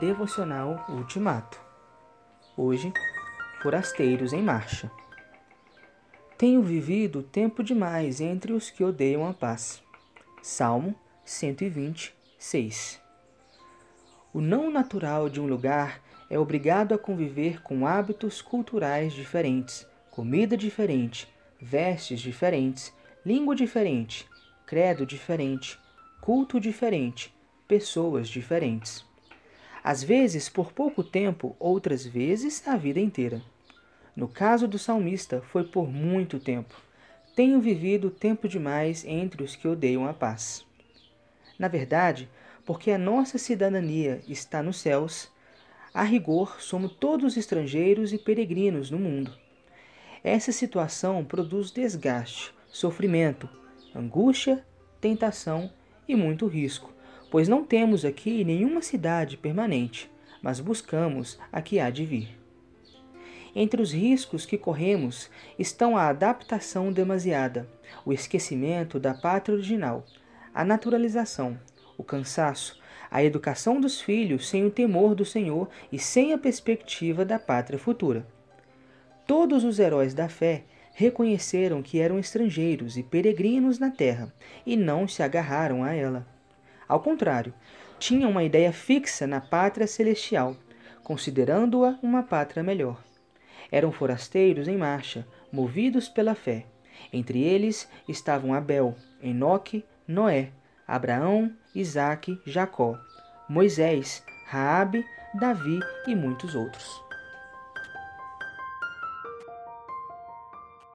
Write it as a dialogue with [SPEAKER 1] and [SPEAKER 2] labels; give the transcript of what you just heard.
[SPEAKER 1] Devocional Ultimato. Hoje, Forasteiros em Marcha. Tenho vivido tempo demais entre os que odeiam a paz. Salmo 126. O não natural de um lugar é obrigado a conviver com hábitos culturais diferentes, comida diferente, vestes diferentes, língua diferente, credo diferente, culto diferente, pessoas diferentes. Às vezes por pouco tempo, outras vezes a vida inteira. No caso do salmista, foi por muito tempo. Tenho vivido tempo demais entre os que odeiam a paz. Na verdade, porque a nossa cidadania está nos céus, a rigor somos todos estrangeiros e peregrinos no mundo. Essa situação produz desgaste, sofrimento, angústia, tentação e muito risco, pois não temos aqui nenhuma cidade permanente, mas buscamos a que há de vir. Entre os riscos que corremos estão a adaptação demasiada, o esquecimento da pátria original, a naturalização, o cansaço, a educação dos filhos sem o temor do Senhor e sem a perspectiva da pátria futura. Todos os heróis da fé reconheceram que eram estrangeiros e peregrinos na terra e não se agarraram a ela. Ao contrário, tinha uma ideia fixa na pátria celestial, considerando-a uma pátria melhor. Eram forasteiros em marcha, movidos pela fé. Entre eles estavam Abel, Enoque, Noé, Abraão, Isaque, Jacó, Moisés, Raabe, Davi e muitos outros.